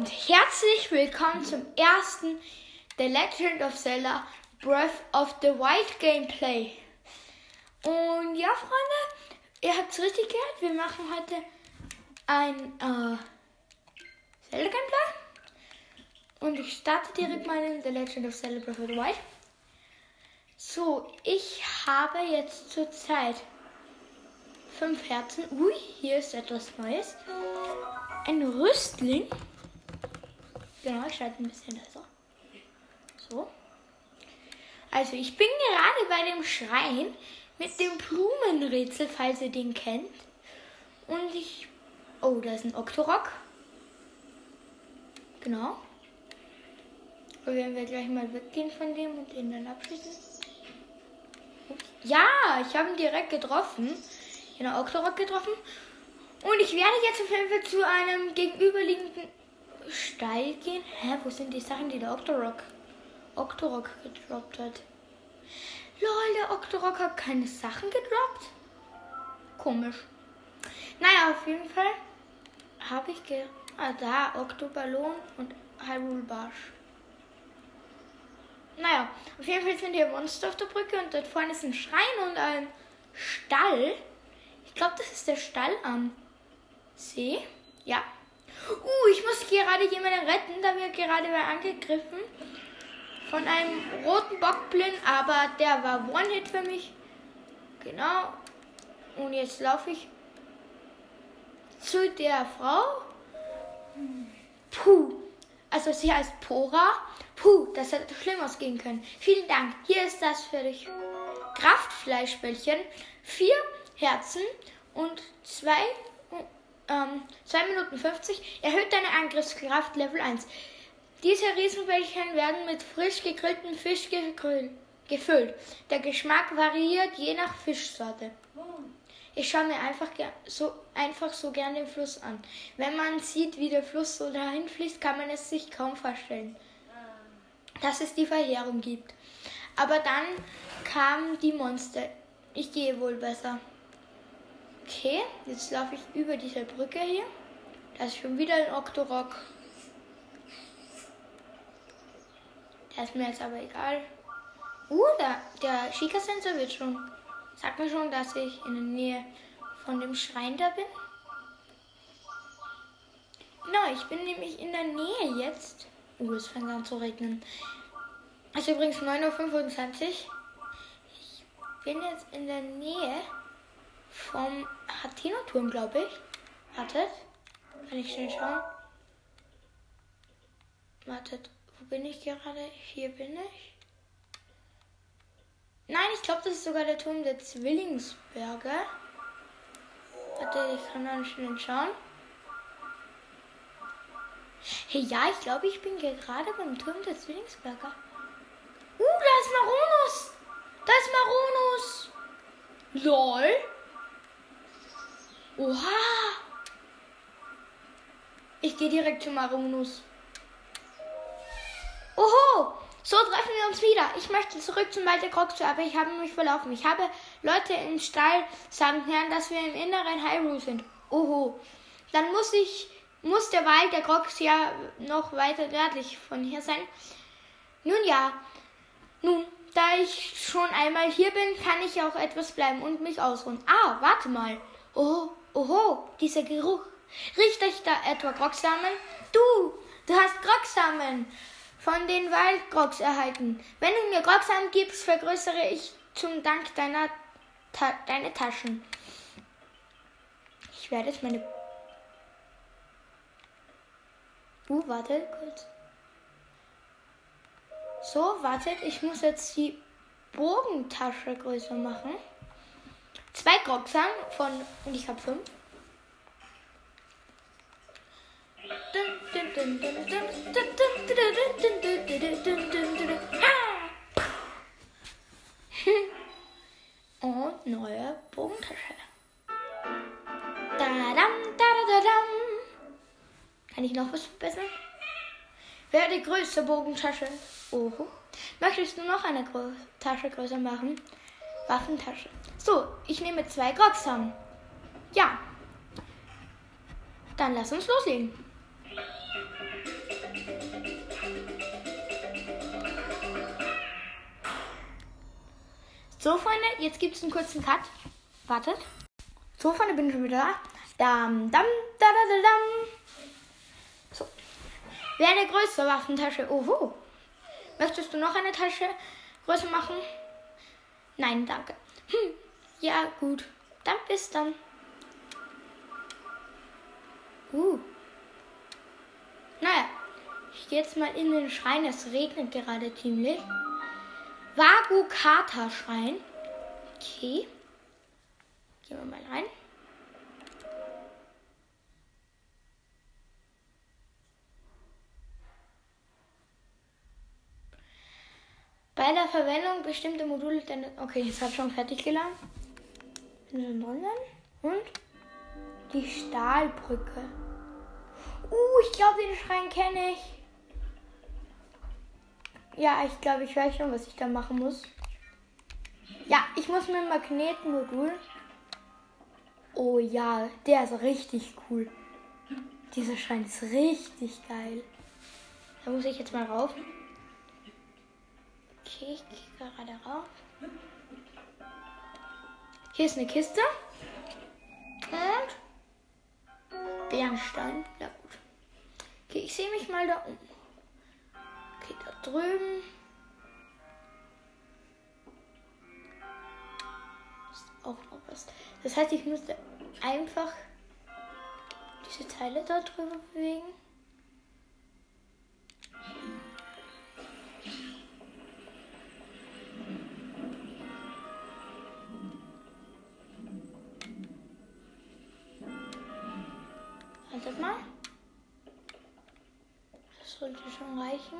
und herzlich willkommen zum ersten The Legend of Zelda Breath of the Wild Gameplay. Und ja, Freunde, ihr habt es richtig gehört. Wir machen heute ein äh, Zelda Gameplay. Und ich starte direkt mal in The Legend of Zelda Breath of the Wild. So, ich habe jetzt zurzeit fünf Herzen. Ui, hier ist etwas Neues. Ein Rüstling. Genau, ich schalte ein bisschen besser. So. Also, ich bin gerade bei dem Schrein mit dem Blumenrätsel, falls ihr den kennt. Und ich. Oh, da ist ein Octorok. Genau. Und werden wir gleich mal weggehen von dem und den dann abschließen. Ja, ich habe ihn direkt getroffen. Genau, Octorok getroffen. Und ich werde jetzt auf jeden Fall zu einem gegenüberliegenden Stall gehen. Hä, wo sind die Sachen, die der Octorok, Octorok gedroppt hat? Lol, der Octorok hat keine Sachen gedroppt? Komisch. Naja, auf jeden Fall habe ich ge... Ah, da, Octoballon und Hyrule Barsch. Naja, auf jeden Fall sind hier Monster auf der Brücke und dort vorne ist ein Schrein und ein Stall. Ich glaube, das ist der Stall am See. Ja. Uh, ich muss gerade jemanden retten. Da wird gerade wer angegriffen. Von einem roten Bockblind, aber der war One-Hit für mich. Genau. Und jetzt laufe ich zu der Frau. Puh. Also sie heißt Pora. Puh, das hätte schlimm ausgehen können. Vielen Dank. Hier ist das für dich. Kraftfleischbällchen. Vier Herzen und zwei, ähm, 2 Minuten 50 erhöht deine Angriffskraft Level 1. Diese Riesenbällchen werden mit frisch gegrilltem Fisch gefüllt. Der Geschmack variiert je nach Fischsorte. Ich schaue mir einfach so, einfach so gern den Fluss an. Wenn man sieht, wie der Fluss so dahin fließt, kann man es sich kaum vorstellen, dass es die Verheerung gibt. Aber dann kamen die Monster. Ich gehe wohl besser. Okay, jetzt laufe ich über diese Brücke hier. Da ist schon wieder ein Octorok. Der ist mir jetzt aber egal. Uh, da, der Schika-Sensor wird schon. Sagt mir schon, dass ich in der Nähe von dem Schrein da bin. Genau, ich bin nämlich in der Nähe jetzt. Uh, es fängt an zu regnen. Es ist übrigens 9.25 Uhr. Ich bin jetzt in der Nähe vom Hateno-Turm, glaube ich. Wartet. Kann ich schnell schauen? Wartet. Wo bin ich gerade? Hier bin ich. Nein, ich glaube, das ist sogar der Turm der Zwillingsberge. Warte, ich kann dann schnell schauen. Hey, ja, ich glaube, ich bin gerade beim Turm der Zwillingsberger. Uh, da ist Maronus! Da ist Maronus! LOL! Oha! Ich gehe direkt zu Maronus. Oho! So treffen wir uns wieder. Ich möchte zurück zum Wald der Kroxu, aber ich habe mich verlaufen. Ich habe Leute im Stall sagen hören, dass wir im inneren Hyrule sind. Oho. Dann muss ich, muss der Wald der Krox ja noch weiter nördlich von hier sein. Nun ja. Nun, da ich schon einmal hier bin, kann ich auch etwas bleiben und mich ausruhen. Ah, warte mal. Oho, oho, dieser Geruch. Riecht euch da etwa Grogsamen? Du, du hast Grogsamen von den Waldgrogs erhalten. Wenn du mir Grogsamen gibst, vergrößere ich zum Dank deiner Ta deine Taschen. Ich werde jetzt meine... Uh, warte kurz. So, wartet, ich muss jetzt die Bogentasche größer machen. Zwei Grogsamen von... und ich habe fünf. Und neue Bogentasche. Da-dam, da-da-da-dam. Kann ich noch was verbessern? Werde größte Bogentasche. Oho. Möchtest du noch eine Tasche größer machen? Waffentasche. So, ich nehme zwei Groxam. Ja. Dann lass uns loslegen. So, Freunde, jetzt gibt es einen kurzen Cut. Wartet. So, Freunde, bin ich schon wieder da. Dam, dam, da, da, da, dam. So. Wer eine größere Waffentasche. Oh, wo? Möchtest du noch eine Tasche größer machen? Nein, danke. Hm. Ja, gut. Dann bis dann. Uh. Naja, ich gehe jetzt mal in den Schrein. Es regnet gerade ziemlich. Vago Kata Schrein. Okay. Gehen wir mal rein. Bei der Verwendung bestimmter Module. Okay, jetzt habe ich schon fertig geladen. Und die Stahlbrücke. Uh, ich glaube, den Schrein kenne ich. Ja, ich glaube, ich weiß schon, was ich da machen muss. Ja, ich muss mit dem Magnetenmodul. Oh ja, der ist richtig cool. Dieser Schrein ist richtig geil. Da muss ich jetzt mal rauf. Okay, ich gehe gerade rauf. Hier ist eine Kiste. Und Bernstein. Ja gut. Okay, ich sehe mich mal da um. Okay, da drüben. Ist auch noch was. Das heißt, ich müsste einfach diese Teile da drüber bewegen. Wartet mal. Das sollte schon reichen.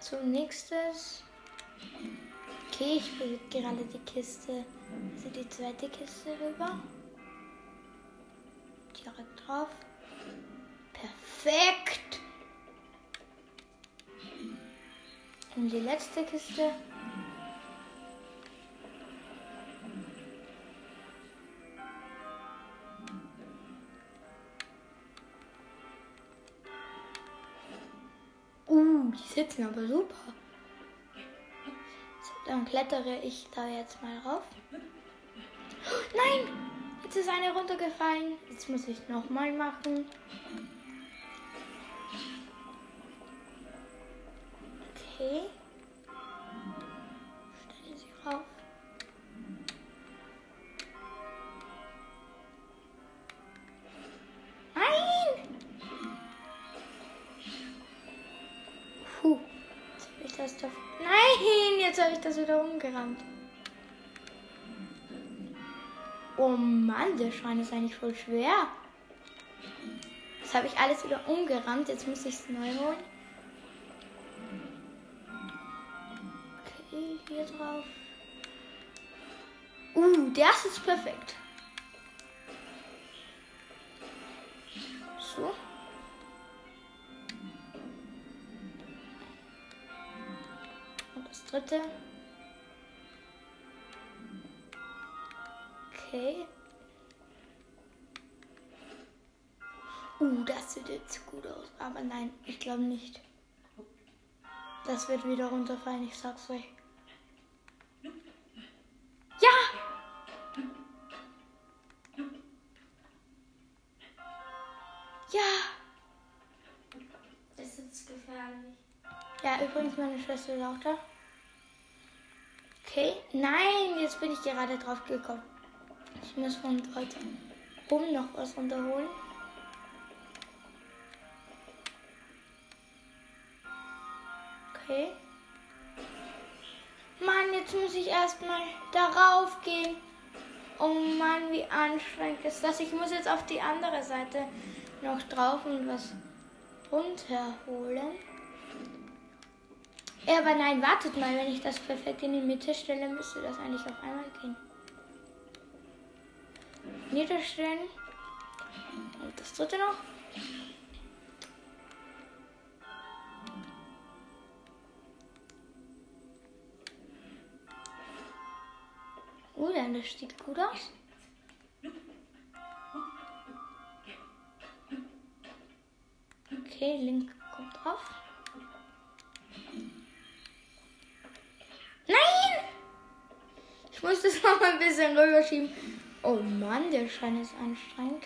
So, nächstes. Okay, ich bewege gerade die Kiste, also die zweite Kiste rüber. Direkt drauf. Perfekt. Und die letzte Kiste. Sitzen aber super. So, dann klettere ich da jetzt mal rauf. Oh, nein! Jetzt ist eine runtergefallen. Jetzt muss ich nochmal machen. Okay. Habe ich das wieder umgerannt. Oh Mann, der Schrein ist eigentlich voll schwer. Das habe ich alles wieder umgerannt. Jetzt muss ich es neu holen. Okay, hier drauf. Uh, das ist perfekt. So. Und das dritte. Okay. Uh, das sieht jetzt gut aus. Aber nein, ich glaube nicht. Das wird wieder runterfallen, ich sag's euch. Ja! Ja! Das ist jetzt gefährlich. Ja, übrigens, meine Schwester ist auch da. Okay. Nein, jetzt bin ich gerade drauf gekommen. Ich muss von dort oben noch was runterholen. Okay. Mann, jetzt muss ich erstmal darauf gehen. Oh Mann, wie anstrengend ist das. Ich muss jetzt auf die andere Seite noch drauf und was runterholen. Ja, aber nein, wartet mal, wenn ich das perfekt in die Mitte stelle, müsste das eigentlich auf einmal gehen. Niederstellen. Und das dritte noch. Oh ja, das sieht gut aus. Okay, Link kommt drauf. Nein! Ich muss das noch ein bisschen rüberschieben. Oh Mann, der Schein ist anstrengend.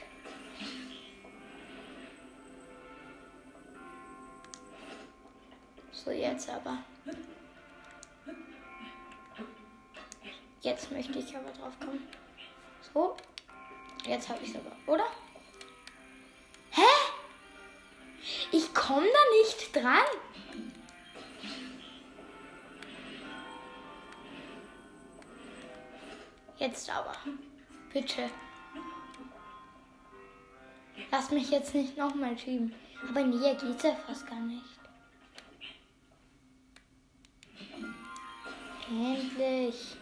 So, jetzt aber. Jetzt möchte ich aber drauf kommen. So. Jetzt habe ich es aber, oder? Hä? Ich komme da nicht dran. Jetzt aber. Bitte. Lass mich jetzt nicht nochmal schieben. Aber näher geht's ja fast gar nicht. Endlich.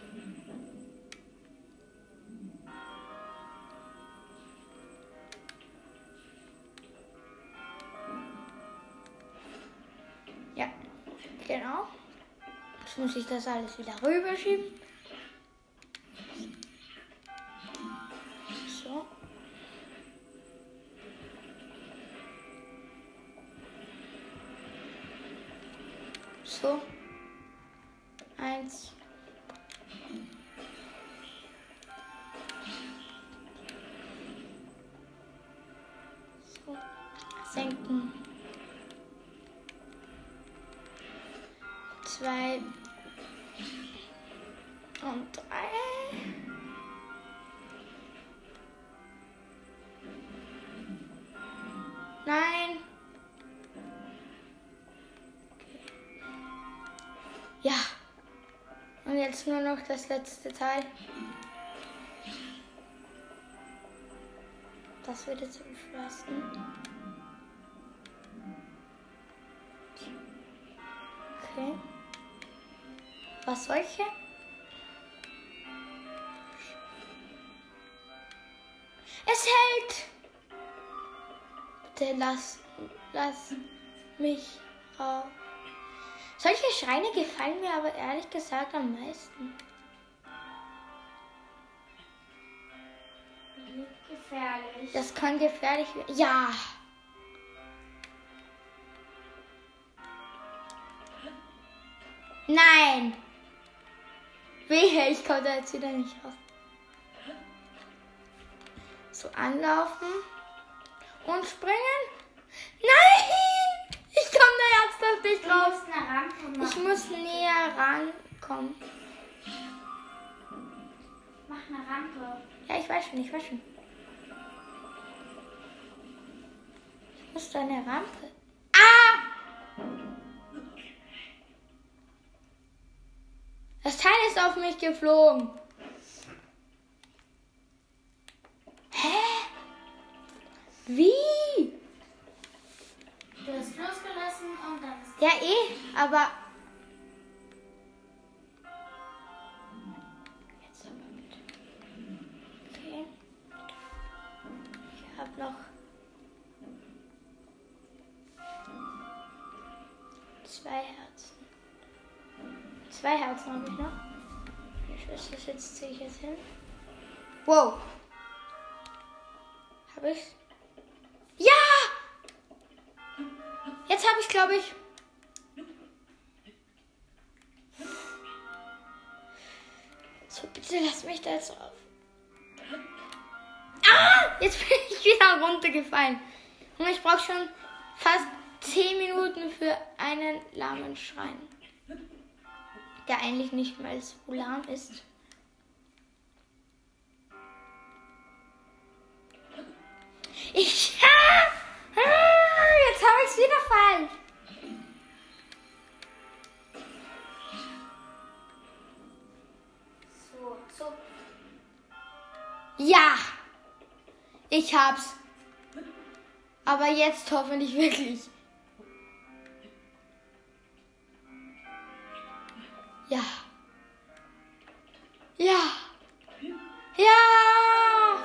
Ja, genau. Jetzt muss ich das alles wieder rüberschieben. Eins. Jetzt nur noch das letzte Teil. Das wird jetzt umflasten. Okay. Was solche? Es hält! Bitte lass, lass mich raus. Solche Schreine gefallen mir aber ehrlich gesagt am meisten. Gefährlich. Das kann gefährlich werden. Ja. Nein. Wehe, ich komme da jetzt wieder nicht raus. So anlaufen und springen. Nein! Ernsthaft nicht machen. Ich muss näher rankommen. Mach eine Rampe. Ja, ich weiß schon, ich weiß schon. Ich muss da eine Rampe. Ah! Das Teil ist auf mich geflogen. Hä? Wie? Du hast losgelassen und dann ist Ja, eh, aber. Jetzt aber bitte. Okay. Ich habe noch. Zwei Herzen. Zwei Herzen habe ich noch. Ich weiß, das jetzt ziehe ich jetzt hin. Wow. Jetzt auf. Ah! Jetzt bin ich wieder runtergefallen. Und ich brauche schon fast 10 Minuten für einen lahmen Schrein. Der eigentlich nicht mal so lahm ist. Ich. Ich hab's. Aber jetzt hoffentlich wirklich. Ja. Ja. Ja.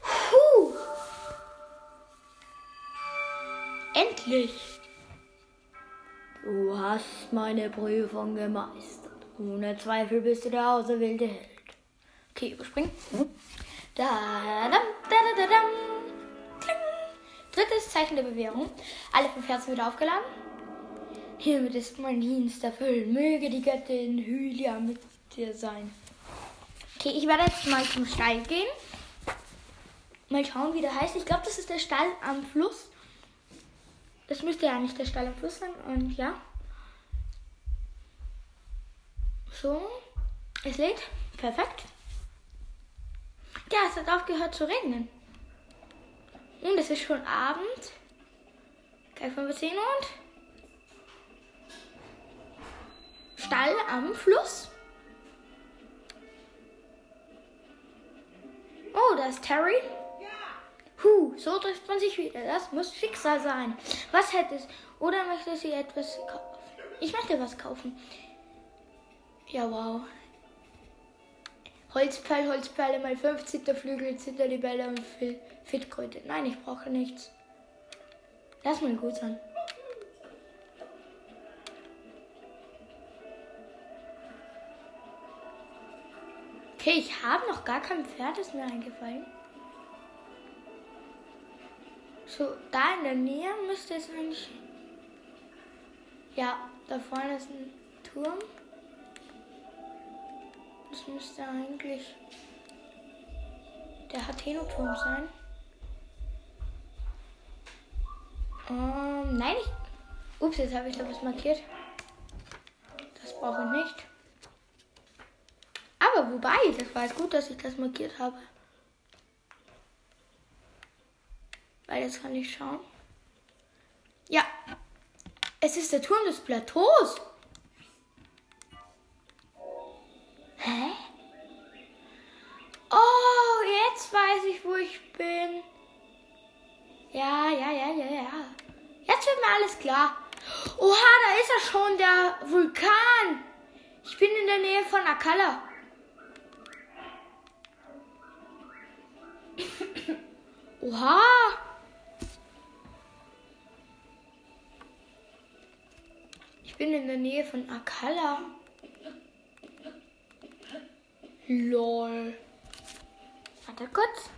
Puh. Endlich. Du hast meine Prüfung gemeistert. Ohne Zweifel bist du der auserwählte Held. Okay, überspringen. Da, da, da, da, dam. Kling. Drittes Zeichen der Bewährung. Alle fünf Herzen wieder aufgeladen. Hiermit ist mein Dienst erfüllt. Möge die Göttin Hylia mit dir sein. Okay, ich werde jetzt mal zum Stall gehen. Mal schauen, wie der heißt. Ich glaube, das ist der Stall am Fluss. Das müsste ja nicht der Stall am Fluss sein. Und ja. So. Es lädt. Perfekt. Ja, es hat aufgehört zu regnen. Und es ist schon Abend. Gleich mal sehen und. Stall am Fluss. Oh, da ist Terry. Huh, so trifft man sich wieder. Das muss Schicksal sein. Was hätte es? Oder möchte sie etwas kaufen? Ich möchte was kaufen. Ja, wow. Holzpfeil, Holzpfeile, mal 50 der Flügel, Zitterlibelle und Fitkröte. Nein, ich brauche nichts. Lass mal gut sein. Okay, ich habe noch gar kein Pferd, ist mir eingefallen. So, da in der Nähe müsste es eigentlich. Ja, da vorne ist ein Turm. Das müsste eigentlich der Hateno-Turm sein. Ähm, nein, ich. Ups, jetzt habe ich da was markiert. Das brauche ich nicht. Aber wobei, das war jetzt gut, dass ich das markiert habe. Weil jetzt kann ich schauen. Ja, es ist der Turm des Plateaus. Jetzt weiß ich, wo ich bin. Ja, ja, ja, ja, ja. Jetzt wird mir alles klar. Oha, da ist er schon, der Vulkan. Ich bin in der Nähe von Akala. Oha. Ich bin in der Nähe von Akala. Lol. Warte kurz.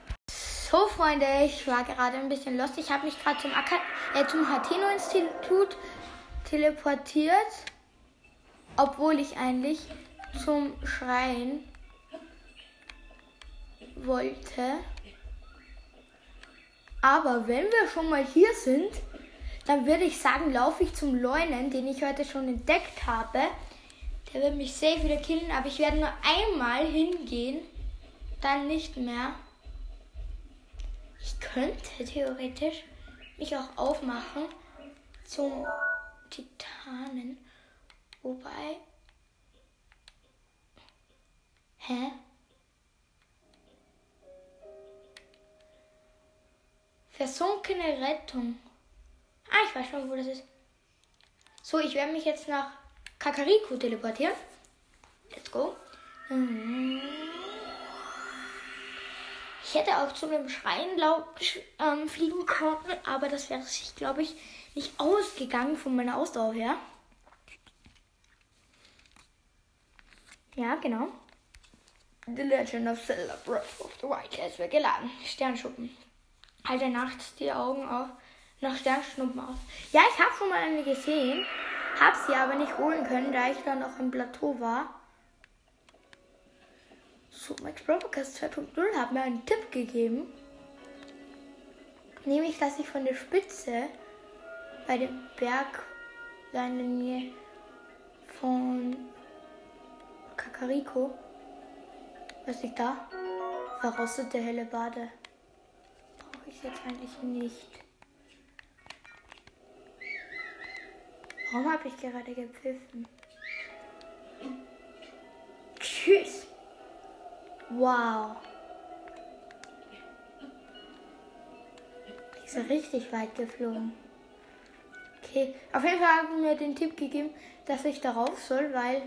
So, Freunde, ich war gerade ein bisschen lost. Ich habe mich gerade zum, äh, zum Hateno-Institut teleportiert. Obwohl ich eigentlich zum Schrein wollte. Aber wenn wir schon mal hier sind, dann würde ich sagen, laufe ich zum Leunen, den ich heute schon entdeckt habe. Der wird mich safe wieder killen, aber ich werde nur einmal hingehen, dann nicht mehr. Ich könnte theoretisch mich auch aufmachen zum Titanen. Wobei. Hä? Versunkene Rettung. Ah, ich weiß schon, wo das ist. So, ich werde mich jetzt nach Kakariko teleportieren. Let's go. Ich hätte auch zu einem Schrein ähm, fliegen können, aber das wäre sich, glaube ich, nicht ausgegangen von meiner Ausdauer her. Ja, genau. The Legend of Zelda Breath of the Wild. Es wird geladen. Sternschuppen. Halte nachts die Augen auf. Nach Sternschnuppen aus. Ja, ich habe schon mal eine gesehen. Hab sie aber nicht holen können, da ich dann noch im Plateau war. So, Max Broadcast 2.0 hat mir einen Tipp gegeben. Nämlich, dass ich von der Spitze bei dem Berg in der Nähe von Kakariko, was liegt da? Verrostete helle Bade. Brauche ich jetzt eigentlich nicht. Warum habe ich gerade gepfiffen? Tschüss. Wow. Die ist richtig weit geflogen. Okay, auf jeden Fall haben mir den Tipp gegeben, dass ich darauf soll, weil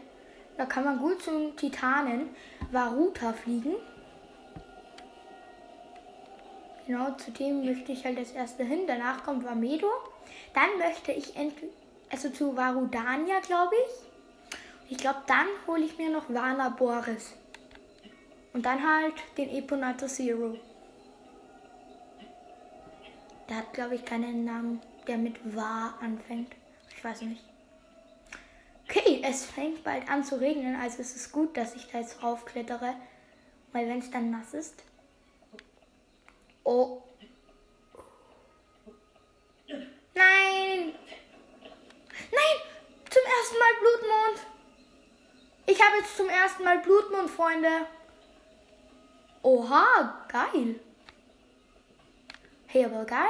da kann man gut zum Titanen Varuta fliegen. Genau, zu dem möchte ich halt das erste hin. Danach kommt Vamedo. Dann möchte ich also zu Varudania, glaube ich. Ich glaube, dann hole ich mir noch Vana Boris. Und dann halt den Eponato Zero. Der hat, glaube ich, keinen Namen, der mit War anfängt. Ich weiß nicht. Okay, es fängt bald an zu regnen, also es ist gut, dass ich da jetzt raufklettere. Weil wenn es dann nass ist. Oh. Nein! Nein! Zum ersten Mal Blutmond! Ich habe jetzt zum ersten Mal Blutmond, Freunde. Oha, geil. Hey, aber geil.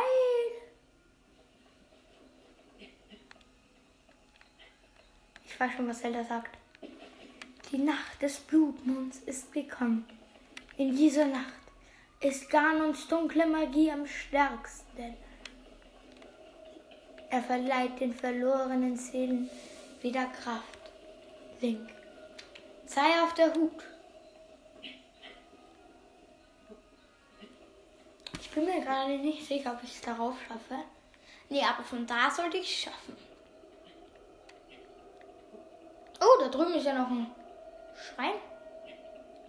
Ich weiß schon, was Zelda sagt. Die Nacht des Blutmonds ist gekommen. In dieser Nacht ist Ganons dunkle Magie am stärksten. Er verleiht den verlorenen Seelen wieder Kraft. Link, sei auf der Hut. Ich bin mir gerade nicht sicher, ob ich es darauf schaffe. Nee, aber von da sollte ich es schaffen. Oh, da drüben ist ja noch ein Schrein.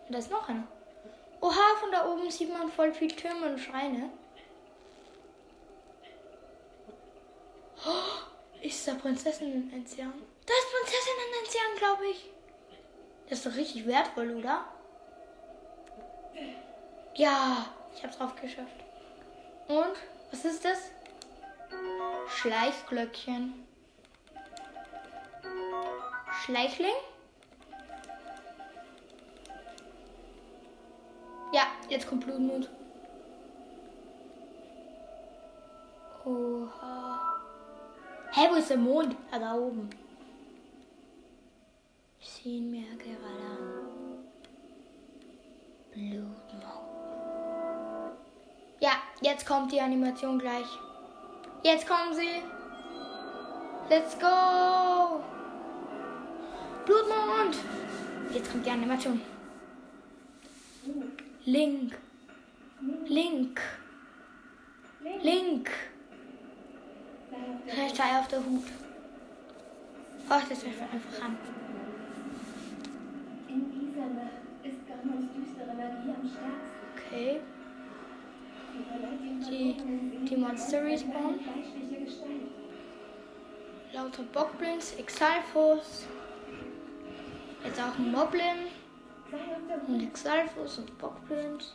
Und da ist noch einer. Oha, von da oben sieht man voll viel Türme und Schreine. Oh, ist da Prinzessin Enzian? Da ist Prinzessin Enzian, glaube ich. Das ist doch richtig wertvoll, oder? Ja, ich hab's drauf geschafft. Und, was ist das? Schleichglöckchen. Schleichling? Ja, jetzt kommt Blutmond. Oha. Hä, wo ist der Mond? Ah, da oben. Ich sehe ihn mir gerade an. Blutmond. Jetzt kommt die Animation gleich. Jetzt kommen sie. Let's go. Blutmond. Jetzt kommt die Animation. Link. Link. Link. Sei auf der Hut. Oh, das wird einfach an. In dieser Nacht ist Ganos düstere Magie am stärksten. Okay. Die, die Monster respawn. fleischliche Gestalt. Lauter Bockblins, Exalfos. Jetzt auch ein Moblin. Und Exalfos und Bockblins.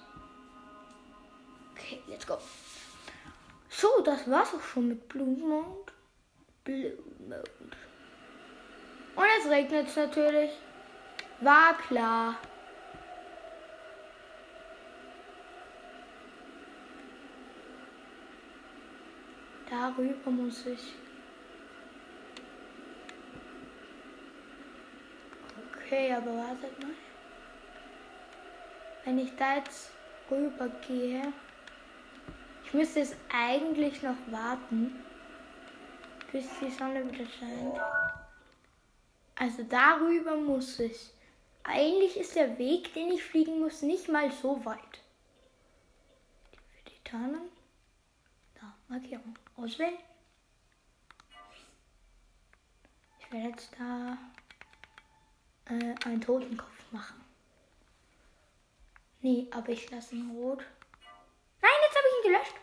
Okay, let's go. So, das war's auch schon mit Blutmond. Blutmond. Und jetzt regnet es natürlich. War klar. Darüber muss ich. Okay, aber wartet mal. Wenn ich da jetzt rüber gehe, ich müsste es eigentlich noch warten, bis die Sonne wieder scheint. Also darüber muss ich. Eigentlich ist der Weg, den ich fliegen muss, nicht mal so weit. Die Tarnung. Markierung. Auswählen. Ich werde jetzt da äh, einen Totenkopf machen. Nee, aber ich lasse ihn rot. Nein, jetzt habe ich ihn gelöscht.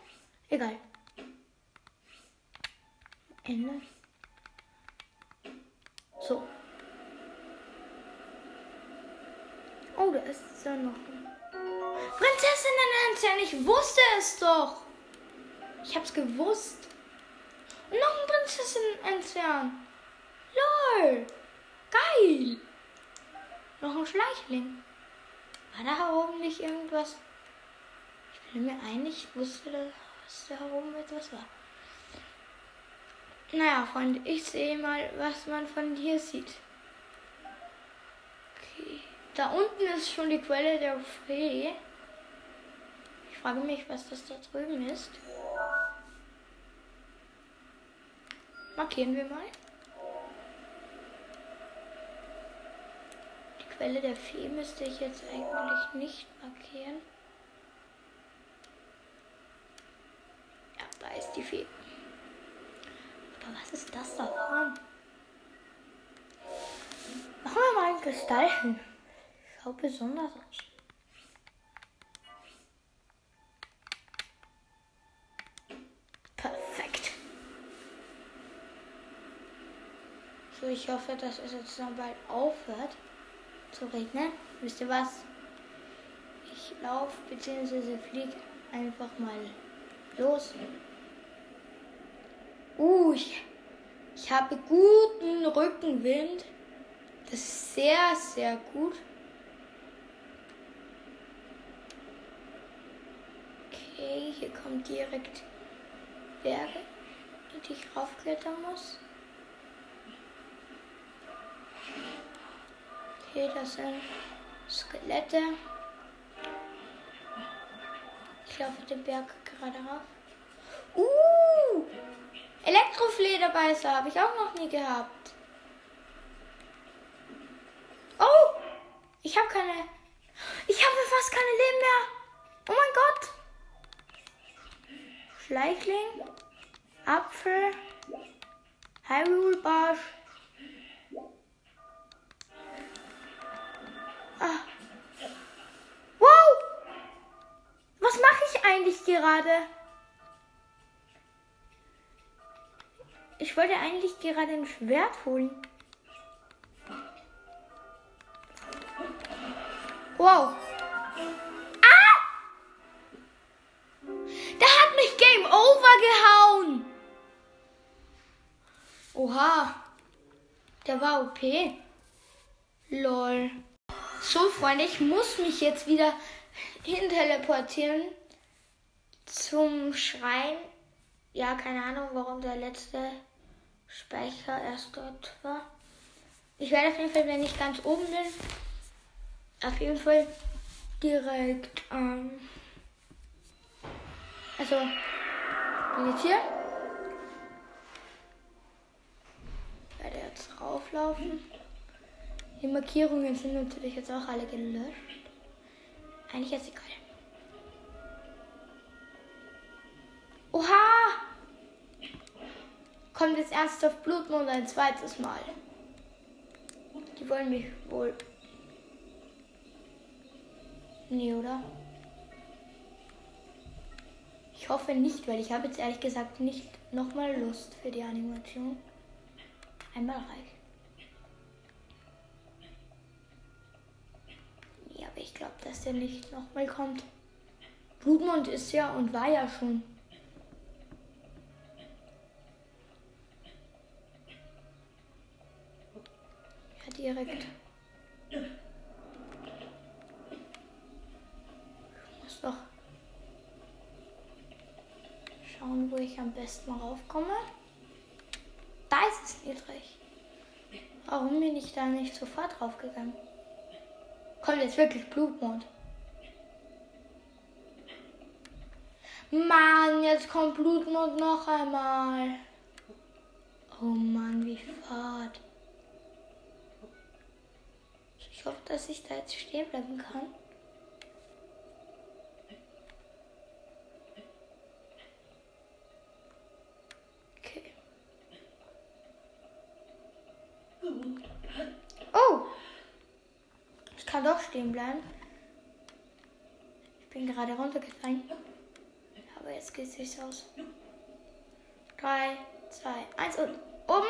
Egal. Ende. So. Oh, da ist ja noch. ein- Prinzessinnen Ich wusste es doch. Ich hab's gewusst. Und noch ein Prinzessinnen Lol. Geil. Noch ein Schleichling. War da oben nicht irgendwas? Ich bin mir ein, ich wusste, dass da oben etwas war. Naja, Freunde, ich sehe mal, was man von hier sieht. Okay. Da unten ist schon die Quelle der Fee. Ich frage mich, was das da drüben ist. Markieren wir mal. Die Quelle der Fee müsste ich jetzt eigentlich nicht markieren. Ja, da ist die Fee. Aber was ist das da vorne? Machen wir mal einen hin. Schaut besonders aus. So, ich hoffe, dass es jetzt dann bald aufhört zu regnen. Wisst ihr was? Ich laufe bzw. fliege einfach mal los. Uh, ich, ich habe guten Rückenwind. Das ist sehr, sehr gut. Okay, hier kommt direkt Berge, die ich raufklettern muss. Okay, das sind Skelette. Ich laufe den Berg gerade rauf. Uh! Elektroflederbeißer habe ich auch noch nie gehabt. Oh! Ich habe keine. Ich habe fast keine Leben mehr. Oh mein Gott! Schleichling, Apfel, Hyrule Barsch. Gerade? Ich wollte eigentlich gerade ein Schwert holen. Wow. Ah! Da hat mich Game Over gehauen. Oha. Der war OP. Lol. So, Freunde, ich muss mich jetzt wieder hin teleportieren zum Schrein. Ja, keine Ahnung, warum der letzte Speicher erst dort war. Ich werde auf jeden Fall, wenn ich ganz oben bin, auf jeden Fall direkt, ähm, also, bin jetzt hier. Werde jetzt rauflaufen. Die Markierungen sind natürlich jetzt auch alle gelöscht. Eigentlich ist egal. Oha! Kommt jetzt ernsthaft Blutmond ein zweites Mal. Die wollen mich wohl. Nee, oder? Ich hoffe nicht, weil ich habe jetzt ehrlich gesagt nicht nochmal Lust für die Animation. Einmal reicht. Nee, aber ich glaube, dass der nicht nochmal kommt. Blutmond ist ja und war ja schon. Direkt. Ich muss doch schauen, wo ich am besten raufkomme. Da ist es niedrig. Warum bin ich da nicht sofort draufgegangen? Kommt jetzt wirklich Blutmond. Mann, jetzt kommt Blutmond noch einmal. Oh Mann, wie fad. Ich hoffe, dass ich da jetzt stehen bleiben kann. Okay. Oh! Ich kann doch stehen bleiben. Ich bin gerade runtergefallen. Aber jetzt geht es sich aus. 3, 2, 1 und oben.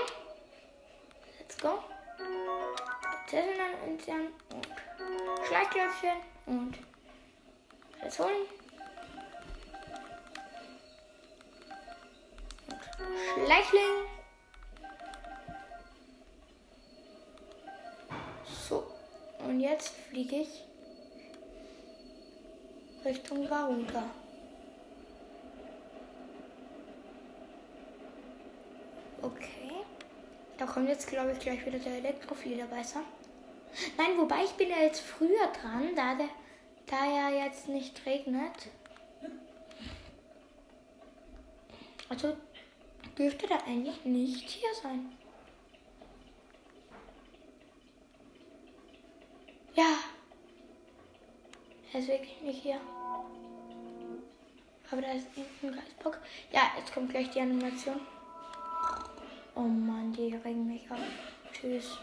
Let's go. Zettel entfernen und Schleichklöpfchen und alles holen. Und Schleichling. So, und jetzt fliege ich Richtung Garuda. Okay. Da kommt jetzt, glaube ich, gleich wieder der Elektroflederbeißer. Nein, wobei ich bin ja jetzt früher dran, da, der, da ja jetzt nicht regnet. Also dürfte der eigentlich nicht hier sein. Ja. Er ist wirklich nicht hier. Aber da ist irgendein Geistbock. Ja, jetzt kommt gleich die Animation. Oh Mann, die regen mich auf. Tschüss.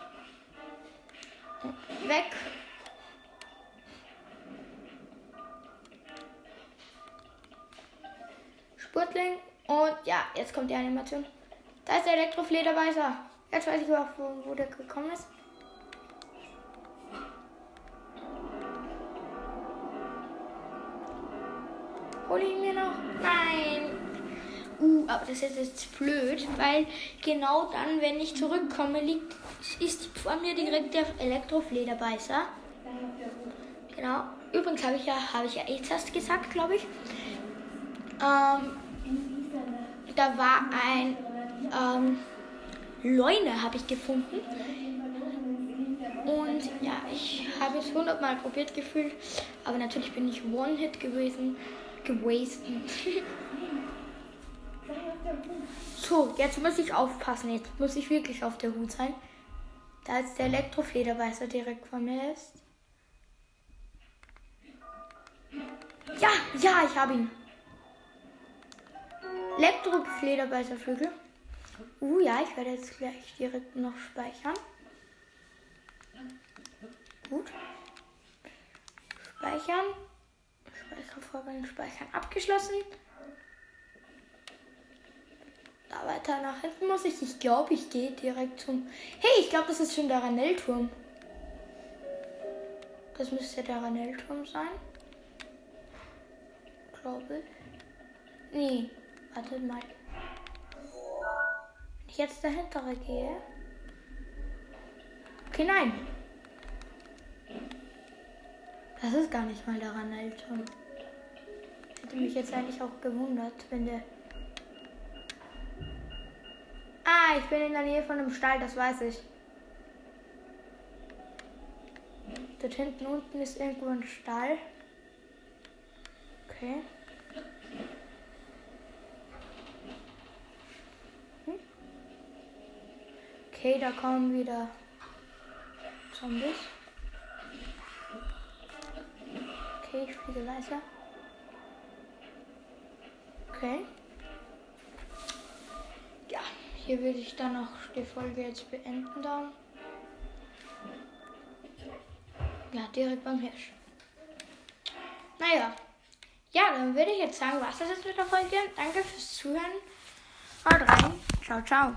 Weg. Spurtling. Und ja, jetzt kommt die Animation. Da ist der Elektroflederbeißer. Jetzt weiß ich auch, wo, wo der gekommen ist. Hol ihn mir noch? Nein. Uh, aber das ist jetzt blöd, weil genau dann, wenn ich zurückkomme, liegt, ist vor mir direkt der Elektroflederbeißer. Genau. Übrigens habe ich ja, habe ich ja eh zuerst gesagt, glaube ich. Ähm, da war ein ähm, Leune, habe ich gefunden. Und ja, ich habe es hundertmal probiert gefühlt, aber natürlich bin ich One-Hit gewesen, gewesen. so, jetzt muss ich aufpassen. Jetzt muss ich wirklich auf der Hut sein. Da jetzt der Elektroflederbeißer direkt vor mir ist. Ja, ja, ich habe ihn. Elektroflederbeißerflügel. Uh, ja, ich werde jetzt gleich direkt noch speichern. Gut. Speichern. Speichervorgang speichern abgeschlossen. Da weiter nach hinten muss ich. Ich glaube, ich gehe direkt zum. Hey, ich glaube, das ist schon der Ranellturm. Das müsste der Ranellturm sein. Glaube ich. Nee, wartet mal. Wenn ich jetzt dahinter gehe. Okay, nein. Das ist gar nicht mal der Ranellturm. Hätte mich jetzt eigentlich auch gewundert, wenn der. Ich bin in der Nähe von einem Stall, das weiß ich. Dort hinten unten ist irgendwo ein Stall. Okay. Okay, da kommen wieder Zombies. Okay, ich fliege weiter. Okay. Hier würde ich dann auch die Folge jetzt beenden dann. Ja, direkt beim Hirsch. Naja. Ja, dann würde ich jetzt sagen, was das jetzt mit der Folge. Danke fürs Zuhören. Haut rein. Ciao, ciao.